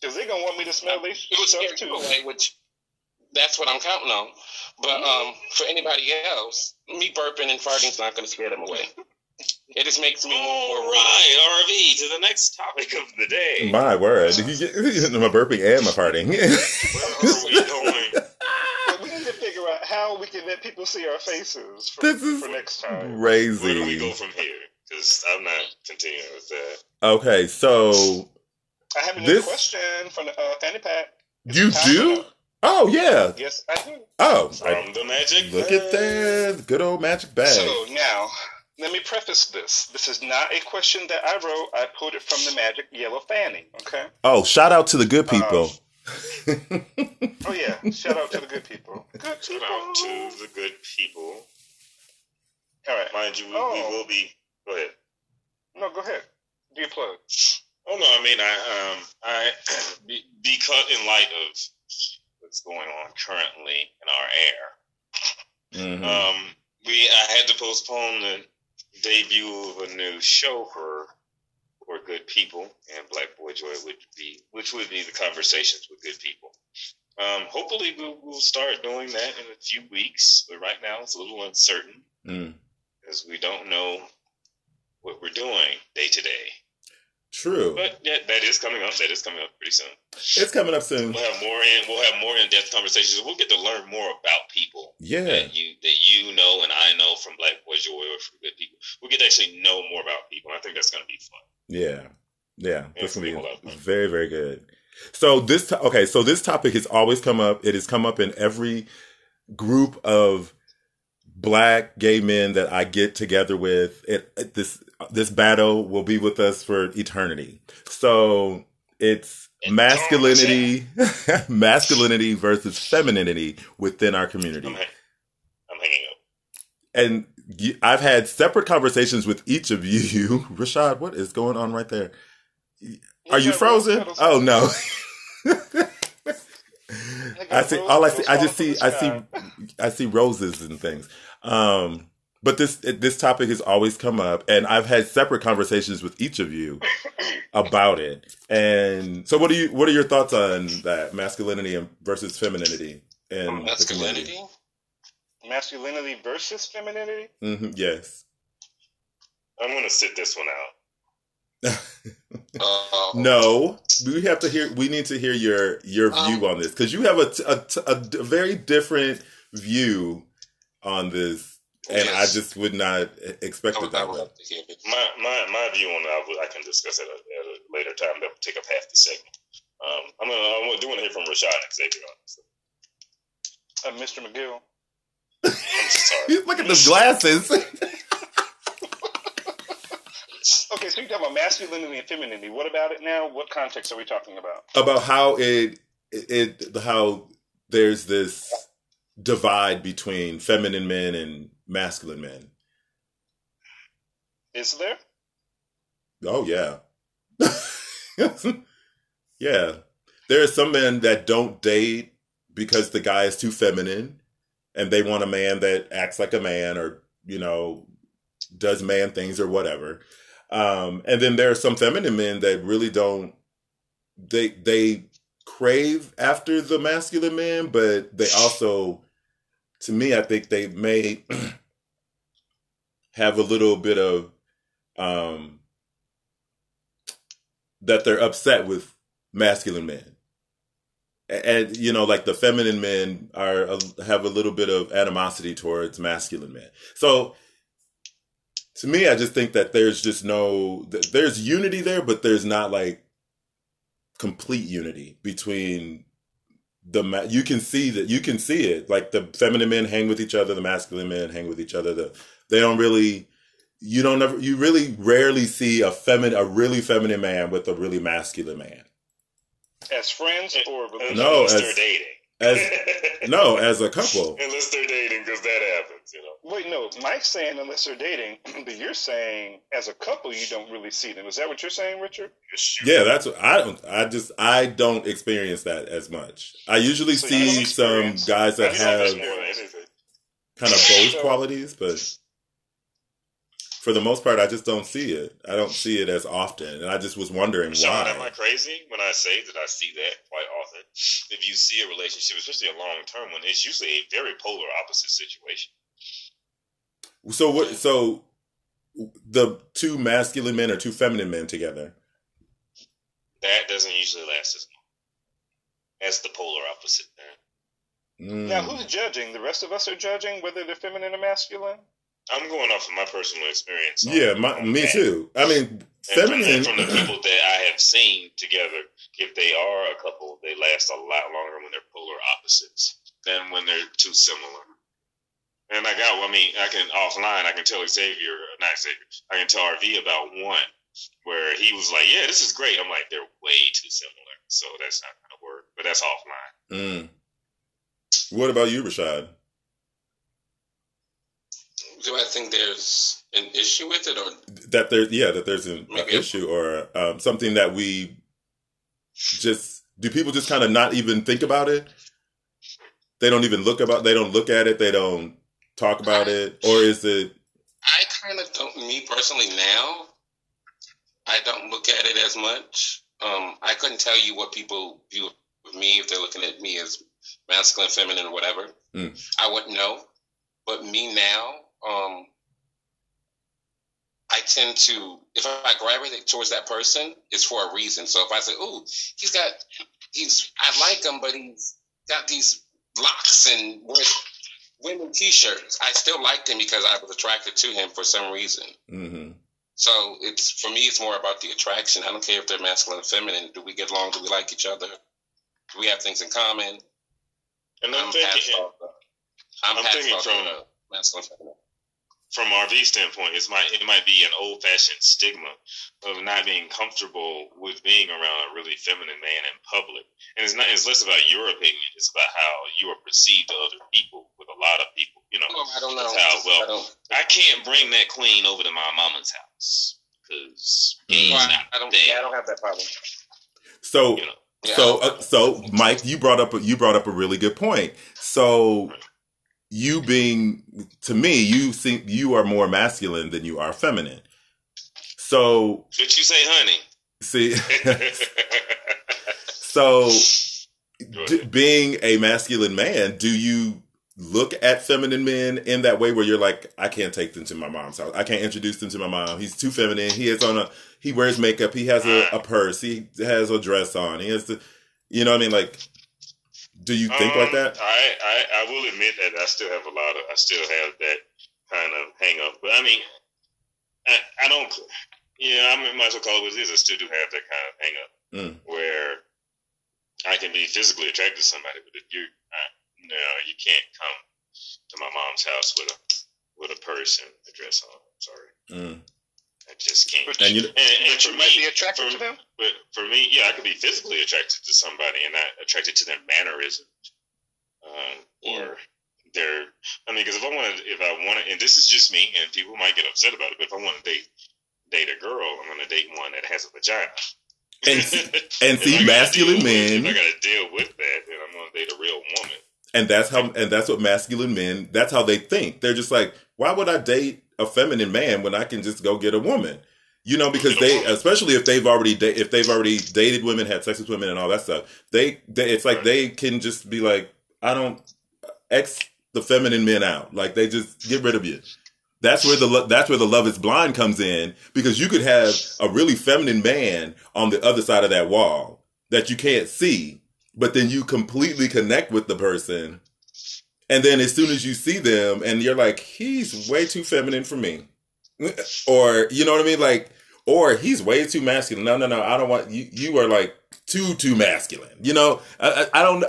B: Because they're going to want me to smell these
C: It
B: stuff too.
C: away, which that's what I'm counting on. But um, for anybody else, me burping and farting is not going to scare them away. It just makes me
D: All
C: more worried.
D: right, RV to the next topic of the day.
A: My word. my burping and my farting.
D: Where are we going?
B: We need to figure out how we can let people see our faces for,
A: This is
B: for next time.
D: Where do we go from here? Because I'm not continuing with that.
A: Okay, so
B: I have a new
A: This-
B: question from the uh, Fanny Pack.
A: you do?
B: up.
A: Oh yeah.
B: Yes, I do.
A: Oh, I-
D: From the magic.
A: look at that good old magic bag.
B: So now, let me preface this. This is not a question that I wrote. I pulled it from the Magic Yellow Fanny. Okay.
A: Oh, shout out to the good people.
B: Oh yeah. Shout out to the good people. Good
D: Shout
B: people.
D: out to the good people.
B: All right.
D: Mind you, we,
B: Oh.
D: we will be. Go ahead.
B: No, go ahead. Do your plug.
D: Oh no, I mean, I um, I be, because in light of what's going on currently in our air,
A: Mhm.
D: um, we I had to postpone the debut of a new show for for good people, and Black Boy Joy would be, which would be the conversations with good people. Um, hopefully, we'll, we'll start doing that in a few weeks, but right now it's a little uncertain
A: Mm.
D: because we don't know what we're doing day to day.
A: True.
D: But yeah, that is coming up. That is coming up pretty soon.
A: It's coming up soon.
D: We'll have more in. We'll have more in depth conversations. We'll get to learn more about people
A: Yeah.
D: that you that you know and I know from Black Boy Joy or from good people. We get to actually know more about people. I think that's going to be fun.
A: Yeah. Yeah. That's
D: Yeah,
A: gonna be very, very good. So this to- okay, so this topic has always come up. It has come up in every group of black gay men that I get together with. It, it- this this battle will be with us for eternity. So it's masculinity masculinity versus femininity within our community.
D: I'm, ha- I'm hanging up.
A: and y- I've had separate conversations with each of you. Rashad, what is going on right there? Are you frozen? Oh no. I see. All I see. I just see. I see. I see roses and things. Um, but this this topic has always come up, and I've had separate conversations with each of you about it. And so, what do you? What are your thoughts on that masculinity versus femininity and
C: Masculinity?
B: Masculinity versus femininity.
A: hmm yes.
D: I'm going to sit this one out.
C: Uh,
A: No, we have to hear. We need to hear your your view
C: Um,
A: on this because you have a, t- a t- a d- very different view on this, and I just would not expect
C: I
A: it
C: would, I
A: that
C: would
A: way.
C: love to hear it.
D: My my my view on it, I, will- I can discuss it at a, at a later time. That will take up half the segment. Um, I'm gonna I do want to hear from Rashad and Xavier on this.
B: Uh, Mr. McGill.
D: I'm sorry.
A: Look at those glasses.
B: Okay, so you're talking about masculinity and femininity. What about it now? What context are we talking about?
A: about how it it how there's this divide between feminine men and masculine men.
B: Is there?
A: Oh yeah. yeah. There are some men that don't date because the guy is too feminine and they want a man that acts like a man or, you know, does man things or whatever. Um, and then there are some feminine men that really don't they they crave after the masculine man, but they also to me I think they may have a little bit of um that they're upset with masculine men. And you know like the feminine men are have a little bit of animosity towards masculine men. So to me i just think that there's just no there's unity there but there's not like complete unity between the you can see that you can see it. Like the feminine men hang with each other the masculine men hang with each other. The they don't really you don't ever you really rarely see a feminine a really feminine man with a really masculine man.
B: As friends or
A: no, as, they're dating. As no, as a couple.
D: Unless they're dating, because that happens, you know.
B: Wait, no, Mike's saying unless they're dating, but you're saying as a couple you don't really see them. Is that what you're saying, Richard?
A: Yeah, that's what I don't. I just I don't experience that as much. I usually so see some guys that have kind of both qualities, but for the most part, I just don't see it. I don't see it as often, and I just was wondering
D: Sean,
A: why.
D: Am I crazy when I say that I see that quite often? If you see a relationship, especially a long term one, it's usually a very polar opposite situation.
A: So what? So the two masculine men or two feminine men together.
D: That doesn't usually last as long. That's the polar opposite
B: there. Mm. Now, who's judging? The rest of us are judging whether they're feminine or masculine.
D: I'm going off of my personal experience.
A: Yeah, my, me that. too. I mean, feminine.
D: From, from, the people that I have seen together, if they are a couple, they last a lot longer when they're polar opposites than when they're too similar. And I got, I mean, I can offline, I can tell Xavier, not Xavier, I can tell RV about one where he was like, "Yeah, this is great." I'm like, "They're way too similar," so that's not going to work. But that's offline.
A: Mm. What about you, Rashad?
C: Do I think there's an issue with it, or
A: that there's yeah that there's an, an issue or um, something that we just do people just kind of not even think about it? They don't even look about. They don't look at it. They don't talk about I, it, or is it?
C: I kind of don't. Me personally, now I don't look at it as much. Um, I couldn't tell you what people view of me if they're looking at me as masculine, feminine, or whatever. Mm. I wouldn't know. But me now, um, I tend to, if I gravitate towards that person, it's for a reason. So if I say, "Oh, he's got, he's, I like him, but he's got these locks and wears women t-shirts," I still liked him because I was attracted to him for some reason.
A: Mm-hmm.
C: So it's for me, it's more about the attraction. I don't care if they're masculine or feminine. Do we get along? Do we like each other? Do we have things in common?
D: And I'm, I'm thinking, I'm, I'm thinking from masculine, feminine from RV standpoint, it might it might be an old fashioned stigma of not being comfortable with being around a really feminine man in public, and it's not it's less about your opinion; it's about how you are perceived to other people. With a lot of people, you know,
C: oh, I don't know.
D: How, well, I, I, can't bring that queen over to my mama's house because
C: well, I, I, don't. Yeah, I don't have that problem.
A: So. You know, yeah. So, uh, so Mike, you brought up a, you brought up a really good point. So, right you being to me, you think you are more masculine than you are feminine. So
D: Did you say honey?
A: See So d- being a masculine man, do you look at feminine men in that way where you're like, I can't take them to my mom's house. I can't introduce them to my mom. He's too feminine. He is on a he wears makeup. He has a, ah. a purse. He has a dress on. He has to you know what I mean? Like do you think um, like that?
D: I, I, I will admit that I still have a lot of I still have that kind of hang up. But I mean, I, I don't. Yeah, I might as well call it what it is. I still do have that kind of hang up mm. where I can be physically attracted to somebody, but if you, no, you can't come to my mom's house with a with a purse and a dress on. I'm sorry.
A: Mm.
D: I just can't.
B: But, and you, and, and you might be attracted
D: for,
B: to them.
D: But for me, yeah, I could be physically attracted to somebody and not attracted to their mannerisms, um, or they're. I mean, because if I want to, if I want to, and this is just me, and people might get upset about it, but if I want to date date a girl, I'm going to date one that has a vagina.
A: And, and see, masculine men.
D: With, if I got to deal with that, and I'm going to date a real woman.
A: And that's how, and that's what masculine men. That's how they think. They're just like, why would I date a feminine man when I can just go get a woman? You know, because they, especially if they've already da- if they've already dated women, had sex with women, and all that stuff, they, they it's like they can just be like, I don't X the feminine men out, like they just get rid of you. That's where the that's where the love is blind comes in because you could have a really feminine man on the other side of that wall that you can't see, but then you completely connect with the person, and then as soon as you see them, and you're like, he's way too feminine for me or you know what I mean, like, or he's way too masculine. No, no, no, I don't want you. You are like too too masculine. You know, I, I, I don't.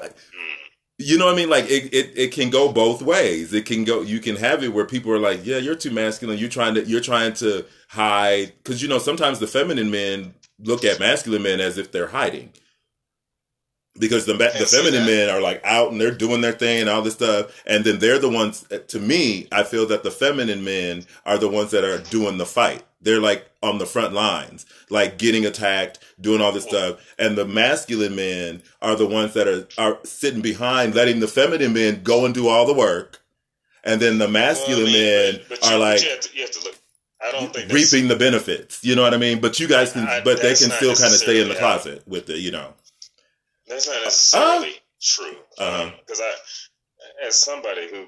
A: You know what I mean? Like it, it, it can go both ways. It can go. You can have it where people are like, "Yeah, you're too masculine. You're trying to. You're trying to hide." Because you know, sometimes the feminine men look at masculine men as if they're hiding because the the feminine men are like out and they're doing their thing and all this stuff, and then they're the ones. Eh, to me, I feel that the feminine men are the ones that are doing the fight. They're like on the front lines, like getting attacked, doing all this stuff, and the masculine men are the ones that are are sitting behind, letting the feminine men go and do all the work, and then the masculine well, I mean, men but, but are you, like.
D: You have, to, you have to look. I don't think
A: reaping the benefits. You know what I mean? But you guys can, I, but they can still kind of stay in the closet with it. You know.
D: That's not necessarily uh, true. Because uh-huh. um, I, as somebody who,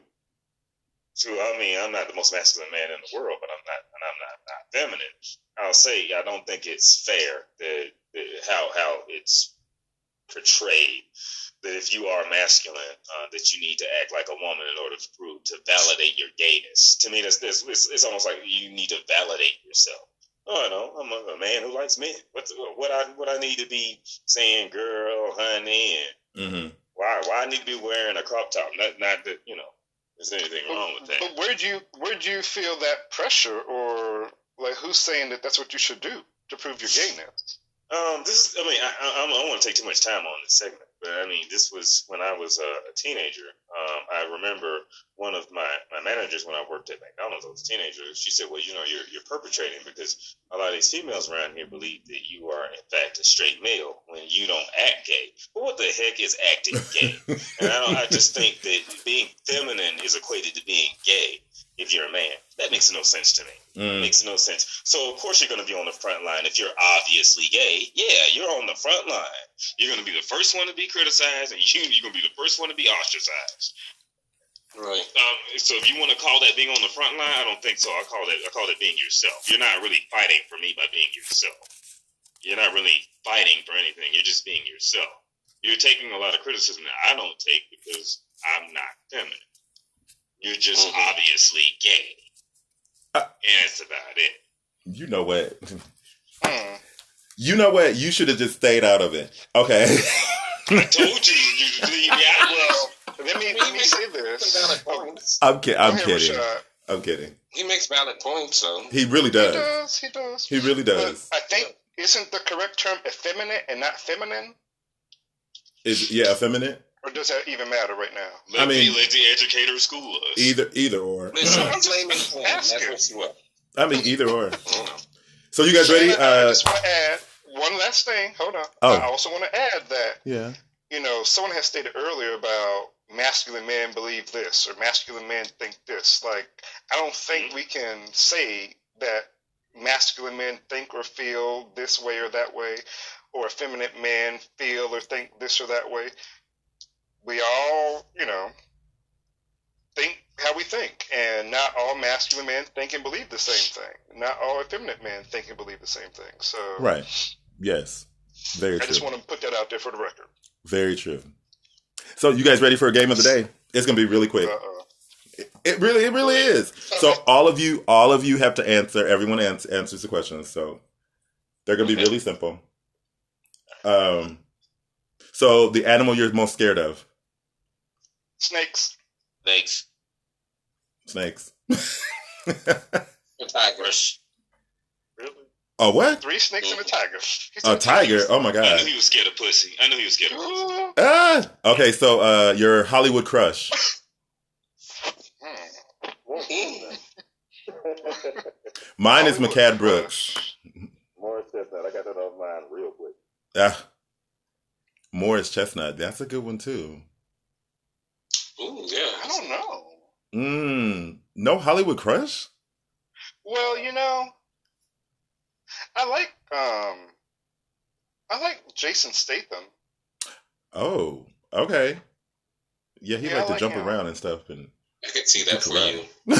D: who, I mean, I'm not the most masculine man in the world, but I'm not, and I'm not, not feminine. I'll say I don't think it's fair that, that how how it's portrayed that if you are masculine, uh, that you need to act like a woman in order to prove to validate your gayness. To me, that's, that's it's, it's almost like you need to validate yourself. Oh no, I'm a, a, man who likes men. What what I what I need to be saying, girl, honey, and mm-hmm. why why I need to be wearing a crop top? Not not that you know there's anything wrong with that.
B: But where'd you where'd you feel that pressure, or like who's saying that that's what you should do to prove your gayness?
D: Um, this is I mean I I, I don't want to take too much time on this segment, but I mean, this was when I was a, a teenager. Um, I remember one of my, my managers when I worked at McDonald's. I was a teenager. She said, "Well, you know, you're you're perpetrating because a lot of these females around here believe that you are in fact a straight male when you don't act gay. But what the heck is acting gay? and I, I just think that being feminine is equated to being gay if you're a man. That makes no sense to me. Mm. Makes no sense. So of course you're going to be on the front line if you're obviously gay. Yeah, you're on the front line. You're going to be the first one to be criticized, and you, you're going to be the first one to be ostracized. Right. Um, so if you want to call that being on the front line, I don't think so. I call that I call it being yourself. You're not really fighting for me by being yourself. You're not really fighting for anything. You're just being yourself. You're taking a lot of criticism that I don't take because I'm not feminine. You're just mm-hmm. obviously gay. Uh, and that's about it.
A: You know what? Hmm. You know what? You should have just stayed out of it. Okay.
D: I told you. you, you yeah, well,
B: let me let me say this.
A: I'm, ki- I'm kidding. I'm kidding.
C: He makes valid points, though.
A: He really does.
B: He does. He does.
A: He really does.
B: But I think isn't the correct term effeminate and not feminine?
A: Is yeah, effeminate.
B: Or does that even matter right now?
D: Let I mean, let the educator school us.
A: Either, either or. Listen, I mean, either or. So you guys ready?
B: Uh, I just want to add one last thing. Hold on. Oh. I also want to add that.
A: Yeah.
B: You know, someone has stated earlier about masculine men believe this or masculine men think this. Like, I don't think mm-hmm. we can say that masculine men think or feel this way or that way, or effeminate men feel or think this or that way we all, you know, think how we think, and not all masculine men think and believe the same thing. Not all effeminate men think and believe the same thing. So
A: right, yes, very. I
B: true. just want to put that out there for the record.
A: Very true. So you guys ready for a game of the day? It's gonna be really quick. It, it really, it really is. So all of you, all of you have to answer. Everyone ans- answers the questions. So they're gonna be really simple. Um, so the animal you're most scared of.
B: Snakes.
C: Snakes.
A: Snakes.
C: tigers.
B: Really?
A: Oh, what?
B: Three snakes and a tiger.
A: A tiger? Oh my god!
D: I knew he was scared of pussy. I knew he was scared of pussy.
A: ah, okay. So, uh, your Hollywood crush. Mine is Mehcad Brooks.
D: Morris Chestnut. I got that off mine real quick.
A: Yeah. Morris Chestnut. That's a good one too.
C: Ooh, yeah.
B: I don't know.
A: Mm. No Hollywood crush?
B: Well, you know, I like um, I like Jason Statham.
A: Oh, okay. Yeah, he
B: Yeah,
A: liked
B: I
A: to
B: like
A: jump
B: him.
A: around and stuff and
C: I could see that for
A: Right.
C: you.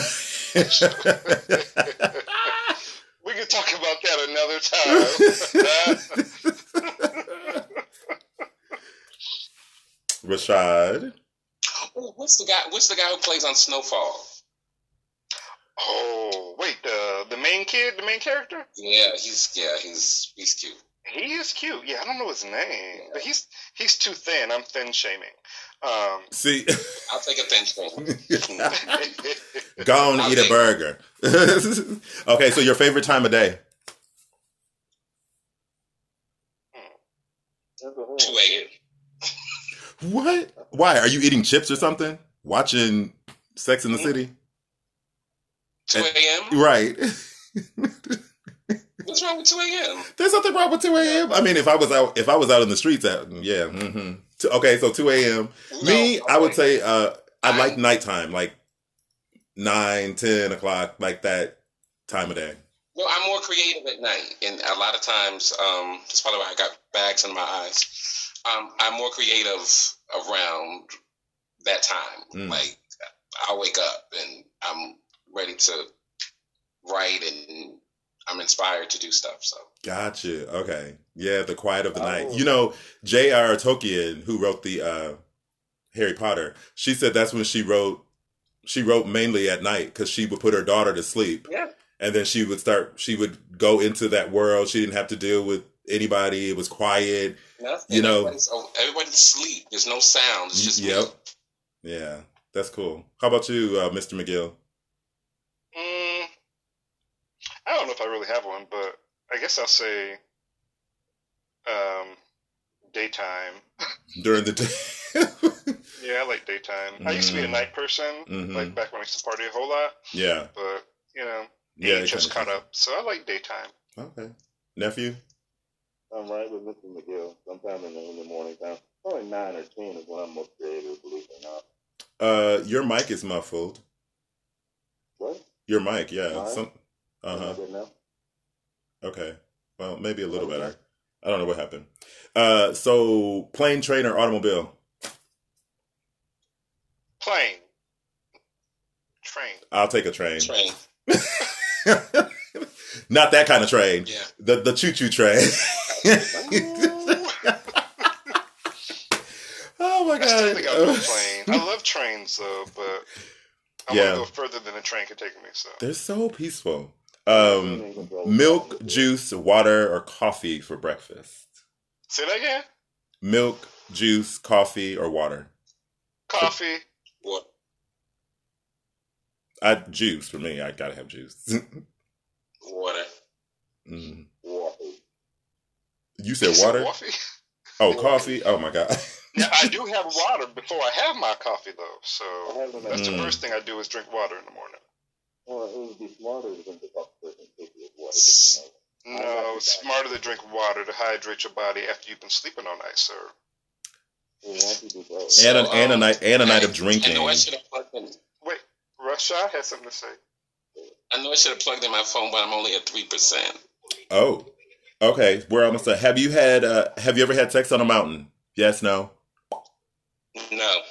B: We could talk about that another time.
A: Rashad.
C: Ooh, what's the guy? What's the guy who plays on Snowfall?
B: oh, wait, the the main kid, the main character,
C: Yeah, he's yeah, he's he's cute.
B: he is cute. Yeah, I don't know his name, but he's he's too thin. I'm thin shaming. Um,
A: See,
C: I'll take a thin thing.
A: go on
C: I'll
A: eat a burger. okay, so your favorite time of day?
C: Two a.m.
A: What? Why? Are you eating chips or something? Watching Sex in the City?
C: Two a.m.
A: Right.
C: What's wrong with two a.m.?
A: There's nothing wrong with 2 a.m. I mean, if I was out, if I was out in the streets, at yeah. hmm Okay, so 2 a.m. Me,
C: No,
A: I would say uh, I like nighttime, like 9, 10 o'clock, like that time of day.
C: Well, I'm more creative at night, and a lot of times, um, that's probably why I got bags in my eyes. Um, I'm more creative around that time.
A: Mm.
C: Like, I'll wake up and I'm ready to write, and I'm inspired to do stuff. So,
A: Gotcha. Okay. Yeah, the quiet of the night.
D: Oh.
A: You know, J.R. Tolkien, who wrote the uh, Harry Potter, she said that's when she wrote. She wrote mainly at night because she would put her daughter to sleep,
C: yeah,
A: and then she would start. She would go into that world. She didn't have to deal with anybody. It was quiet.
C: Nothing.
A: You know-
C: everybody's, oh, everybody's asleep. There's no sound. It's just
A: Yep.
C: me.
A: Yeah, that's cool. How about you, uh, Mr. McGill?
B: mm, I don't know if I really have one, but I guess I'll say um, daytime.
A: During the day.
B: Yeah, I like daytime. I used to be a
A: Mm.
B: night person,
A: Mhm.
B: like back when I used to party a whole lot.
A: yeah.
B: But you know,
A: Yeah.
B: age
A: it
B: caught up, so I like daytime.
A: Okay. Nephew?
D: I'm right with Mr. McGill. Sometime in the, in the morning time. Probably 9 or 10 is when I'm most creative, believe it or not.
A: Uh, your mic is muffled.
D: What?
A: Your mic, yeah.
D: Mine?
A: Some, uh huh.
D: good now?
A: Okay. Well, maybe a little
D: Okay.
A: better. I don't know what happened. Uh, so plane, train, or automobile?
B: Plane, train.
A: I'll take a train.
C: Train.
A: Not that kind of train.
C: Yeah.
A: The the choo choo train. oh my
B: I still think I'll
A: god.
B: plane. I love trains though, but I
A: Yeah.
B: want to go further than a train can take me. So
A: They're so peaceful. Um, milk, juice, water, or coffee for breakfast.
B: say that again.
A: Milk, juice, coffee, or water.
B: Coffee.
C: What?
A: I juice for me. I gotta have juice.
C: Water.
A: Mm.
D: Water.
A: You said water?
B: Coffee.
A: Oh, coffee. Oh my god.
B: Yeah, I do have water before I have my coffee though. So
D: I have them
B: that's
A: Mm.
B: the first thing I do is drink water in the morning.
D: well, it would be smarter to drink the coffee first and with water. just to know. I
B: No, it's smarter to drink water to hydrate your body after you've been sleeping all night, sir.
D: Well, why don't you do both?
A: and, a,
C: So,
A: and a
C: um,
A: night and a night of
C: I
A: drinking.
C: know I should have plugged in.
B: Wait, Rashad has something to say.
C: I know I should have plugged in my phone, but I'm only at three percent.
A: Oh, okay. We're almost done. Have you had? Uh, have you ever had sex on a mountain? Yes. No.
C: No,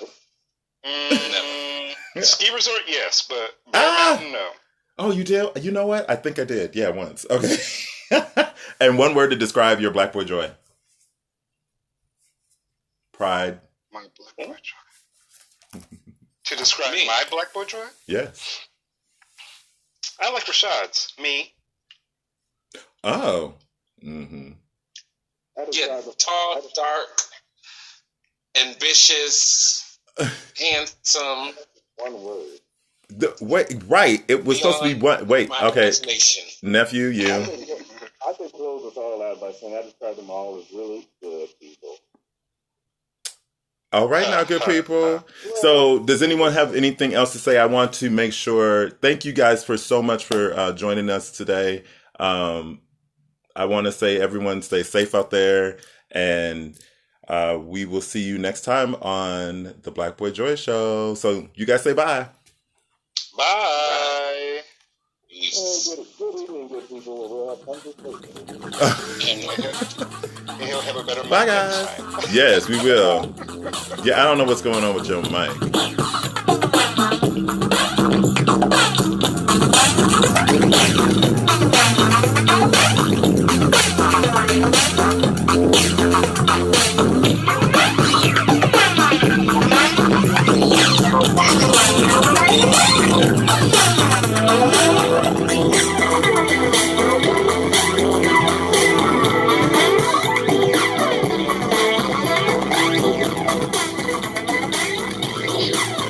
B: Mm, ski resort, yes, but
A: Ah!
B: Mountain, no.
A: Oh, you did. You know what? I think I did. Yeah, once. Okay. and one word to describe your black boy joy. Pride.
B: My black boy joy. to describe
C: Me.
B: my black boy joy,
A: Yes.
B: I like Rashad's. Me.
A: Oh. Mm-hmm.
C: Yeah, tall, dark, ambitious, handsome.
D: one word.
A: The, wait. Right. It was supposed to be one. Wait. Okay.
C: imagination.
A: Nephew,
D: I
A: you.
D: I could close us all out by saying I describe them all as really good people.
A: All right, now, good people. So, does anyone have anything else to say? I want to make sure. Thank you guys for so much for uh, joining us today. Um, I want to say, everyone, stay safe out there, and uh, we will see you next time on the Black Boy Joy Show. So, you guys say bye.
B: Bye.
C: Peace.
B: He'll have a better
A: Bye, guys. Yes, we will. Yeah, I don't know what's going on with Joe Mike.
E: Allah